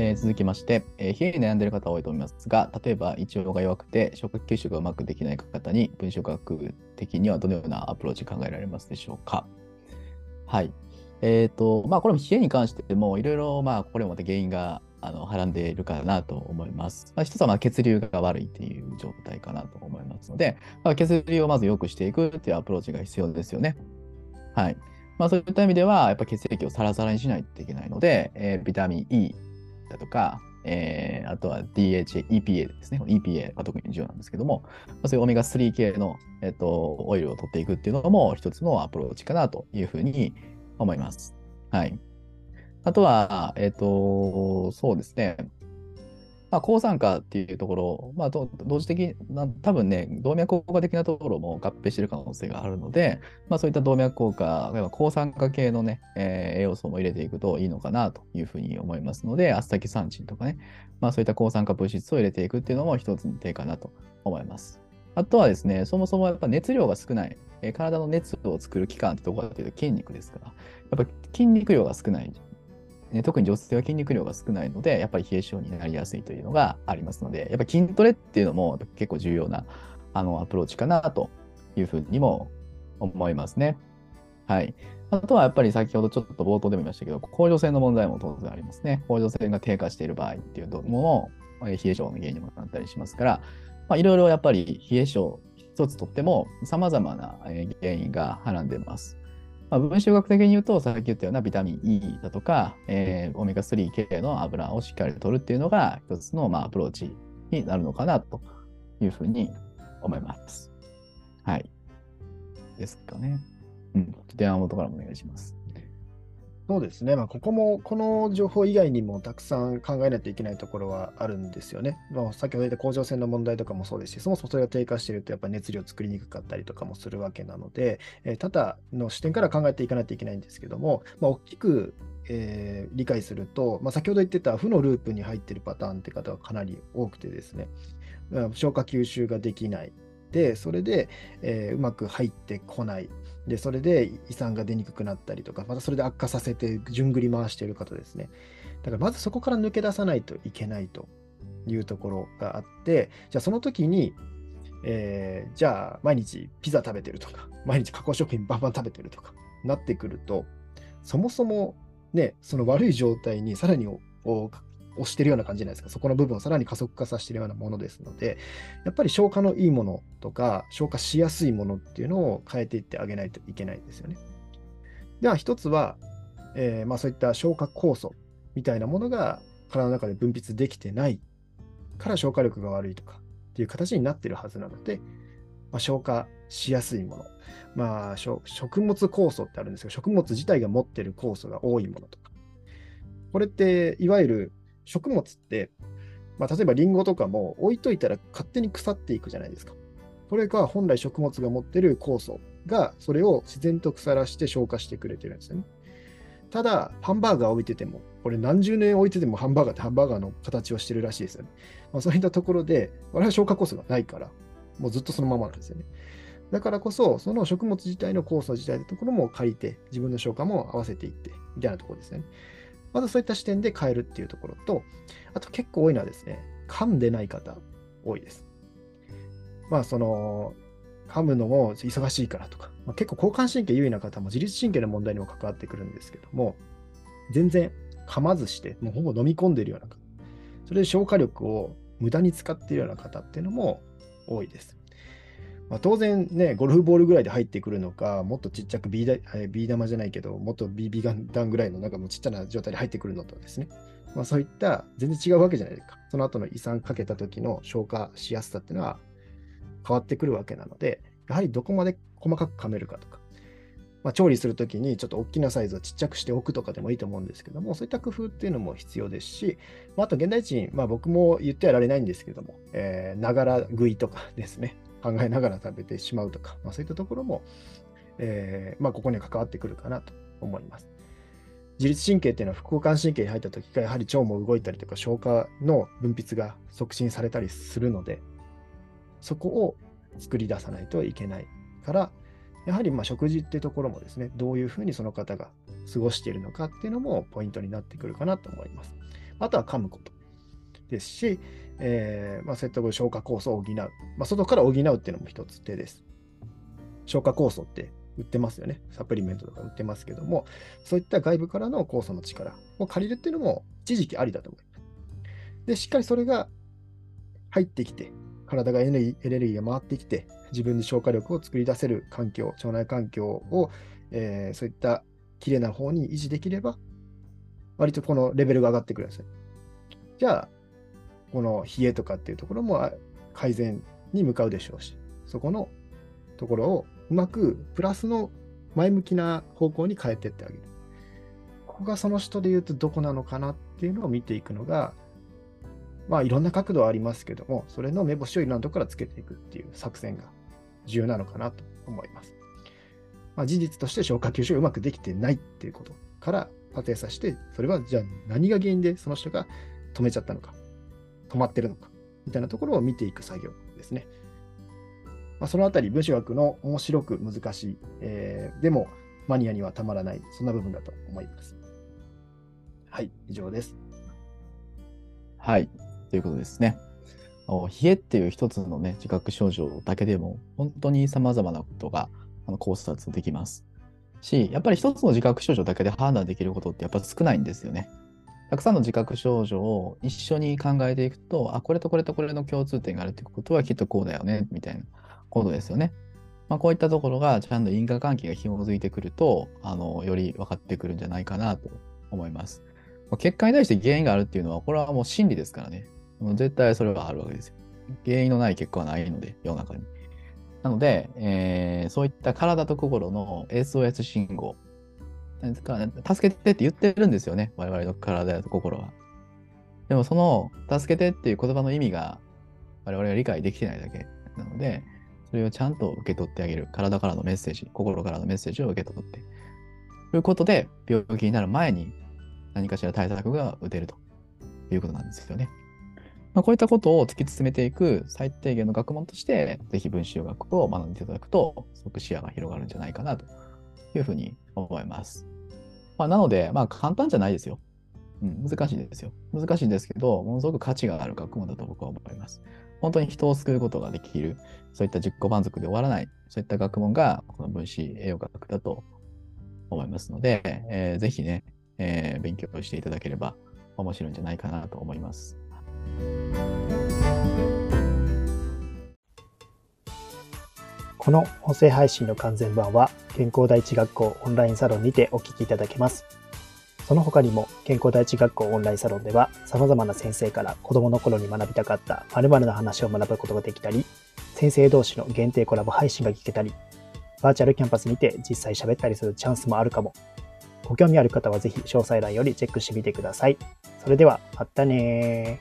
えー続きまして、えー冷えに悩んでいる方多いと思いますが、例えば胃腸が弱くて消化吸収がうまくできない方に分子学的にはどのようなアプローチ考えられますでしょうか？はい。えっ、と、まあ、これも冷えに関しても、いろいろ、まあ、これもまた原因があのはらんでいるかなと思います。まあ、一つはまあ血流が悪いっていう状態かなと思いますので、まあ、血流をまず良くしていくっていうアプローチが必要ですよね。はい。まあ、そういった意味では、やっぱ血液をサラサラにしないといけないので、えービタミン E だとか、えーあとは DHA、EPA ですね。EPA は特に重要なんですけども、そういうオメガ3系の、えっとオイルを取っていくっていうのも一つのアプローチかなというふうに思います。はい。あとは、えっ、と、そうですね。まあ、抗酸化っていうところ、まあ、同時的な、多分ね、動脈硬化的なところも合併している可能性があるので、まあ、そういった動脈硬化、例えば抗酸化系のね、えー栄養素も入れていくといいのかなというふうに思いますので、アスタキサンチンとかね、まあ、そういった抗酸化物質を入れていくっていうのも一つの手かなと思います。あとはですね、そもそもやっぱ熱量が少ない、えー体の熱を作る器官ってどこかというと筋肉ですから、やっぱ筋肉量が少ない、ね、特に女性は筋肉量が少ないので、やっぱり冷え性になりやすいというのがありますので、やっぱり筋トレっていうのも結構重要なあのアプローチかなというふうにも思いますね。はい。あとはやっぱり先ほどちょっと冒頭でも言いましたけど、甲状腺の問題も当然ありますね。甲状腺が低下している場合っていうのも、冷え性の原因にもなったりしますから、まあ、いろいろやっぱり冷え性一つとっても様々なえ原因がはらんでます。まあ、分子学的に言うと、さっき言ったようなビタミン E だとか、えーオメガ3系の油をしっかり取るっていうのが一つの、まあ、アプローチになるのかなというふうに思います。はい。ですかね。うん。電話元からもお願いします。そうですね、まあ、ここも、この情報以外にもたくさん考えないといけないところはあるんですよね。まあ、先ほど言った甲状腺の問題とかもそうですし、そもそもそれが低下していると、やっぱり熱量を作りにくかったりとかもするわけなので、えー多々の視点から考えていかないといけないんですけども、まあ、大きく、えー理解すると、まあ、先ほど言ってた負のループに入っているパターンって方がかなり多くてですね、消化吸収ができない。で、それで、えーうまく入ってこない。で、それで胃酸が出にくくなったりとか、またそれで悪化させて順繰り回している方ですね。だからまずそこから抜け出さないといけないというところがあって、じゃあその時に、えーじゃあ毎日ピザ食べてるとか、毎日加工食品バンバン食べてるとかなってくると、そもそもね、その悪い状態にさらにおお押してるような感じじゃないですか。そこの部分をさらに加速化させてるようなものですので、やっぱり消化のいいものとか、消化しやすいものっていうのを変えていってあげないといけないんですよね。では、一つは、えーまあ、そういった消化酵素みたいなものが体の中で分泌できてないから消化力が悪いとかっていう形になってるはずなので、まあ、消化しやすいもの。まあ、食食物酵素ってあるんですけど、食物自体が持ってる酵素が多いものとか。これって、いわゆる食物って、まあ、例えばリンゴとかも置いといたら勝手に腐っていくじゃないですか。これが本来食物が持ってる酵素がそれを自然と腐らして消化してくれてるんですよね。ただ、ハンバーガー置いてても、これ何十年置いててもハンバーガーってハンバーガーの形をしてるらしいですよね。まあ、そういったところで、我々は消化酵素がないから、もうずっとそのままなんですよね。だからこそ、その食物自体の酵素自体のところも借りて、自分の消化も合わせていって、みたいなところですね。まずそういった視点で変えるっていうところと、あと結構多いのはですね、噛んでない方、多いです。まあ、その、噛むのも忙しいからとか、まあ、結構交感神経優位な方も自律神経の問題にも関わってくるんですけども、全然噛まずして、もうほぼ飲み込んでいるような方、それで消化力を無駄に使っているような方っていうのも多いです。まあ、当然ね、ゴルフボールぐらいで入ってくるのか、もっとちっちゃくビーだえービー玉じゃないけど、もっと BB ガン弾ぐらいのなんかもうちっちゃな状態で入ってくるのとですね、まあ、そういった全然違うわけじゃないですか。その後の胃酸かけた時の消化しやすさっていうのは変わってくるわけなので、やはりどこまで細かく噛めるかとか、まあ、調理するときにちょっと大きなサイズをちっちゃくしておくとかでもいいと思うんですけども、そういった工夫っていうのも必要ですし、まあ、あと現代人、まあ、僕も言ってはられないんですけども、ながら食いとかですね、考えながら食べてしまうとか、まあ、そういったところも、えーまあ、ここに関わってくるかなと思います。自律神経っていうのは副交感神経に入った時がやはり腸も動いたりとか消化の分泌が促進されたりするのでそこを作り出さないといけないからやはりま食事っていうところもですねどういうふうにその方が過ごしているのかっていうのもポイントになってくるかなと思います。あとは噛むことですし、えーまあ、そういった消化酵素を補う、まあ、外から補うっていうのも一つ手です。消化酵素って売ってますよね。サプリメントとか売ってますけども、そういった外部からの酵素の力を借りるっていうのも一時期ありだと思います。で、しっかりそれが入ってきて、体がエネルギーが回ってきて、自分で消化力を作り出せる環境、腸内環境を、えー、そういった綺麗な方に維持できれば、割とこのレベルが上がってくるんですよ。じゃあ、この冷えとかっていうところも改善に向かうでしょうし、そこのところをうまくプラスの前向きな方向に変えてってあげる。ここがその人で言うとどこなのかなっていうのを見ていくのが、まあいろんな角度はありますけども、それの目星をいろんなところからつけていくっていう作戦が重要なのかなと思います。まあ、事実として消化吸収がうまくできてないっていうことから派生させて、それはじゃあ何が原因でその人が止めちゃったのか、止まってるのか、みたいなところを見ていく作業ですね。まあ、そのあたり、文章学の面白く難しい、えー、でもマニアにはたまらない、そんな部分だと思います。はい、以上です。はい、ということですね。冷えっていう一つのね、自覚症状だけでも、本当に様々なことがあの考察できます。し、やっぱり一つの自覚症状だけで判断できることってやっぱ少ないんですよね。たくさんの自覚症状を一緒に考えていくと、あ、これとこれとこれの共通点があるってことはきっとこうだよね、みたいなことですよね。まあ、こういったところがちゃんと因果関係が紐づいてくると、あの、より分かってくるんじゃないかなと思います。結果に対して原因があるっていうのは、これはもう真理ですからね。絶対それはあるわけですよ。原因のない結果はないので、世の中に。なので、えー、そういった体と心の SOS 信号、助けてって言ってるんですよね、我々の体と心は。でもその助けてっていう言葉の意味が我々が理解できてないだけなので、それをちゃんと受け取ってあげる。体からのメッセージ、心からのメッセージを受け取って。ということで、病気になる前に何かしら対策が打てるということなんですよね。まあ、こういったことを突き詰めていく最低限の学問として、ぜひ分子学を学んでいただくと、すごく視野が広がるんじゃないかなというふうに思います。まあ、なので、まあ、簡単じゃないですよ。うん、難しいですよ。難しいんですけど、ものすごく価値がある学問だと僕は思います。本当に人を救うことができる、そういった実行満足で終わらない、そういった学問がこの分子栄養学だと思いますので、えー、ぜひね、えー、勉強していただければ面白いんじゃないかなと思います。この音声配信の完全版は健康第一学校オンラインサロンにてお聞きいただけます。その他にも健康第一学校オンラインサロンでは様々な先生から子供の頃に学びたかった〇〇な話を学ぶことができたり、先生同士の限定コラボ配信が聞けたり、バーチャルキャンパスにて実際喋ったりするチャンスもあるかも。ご興味ある方はぜひ詳細欄よりチェックしてみてください。それでは、またね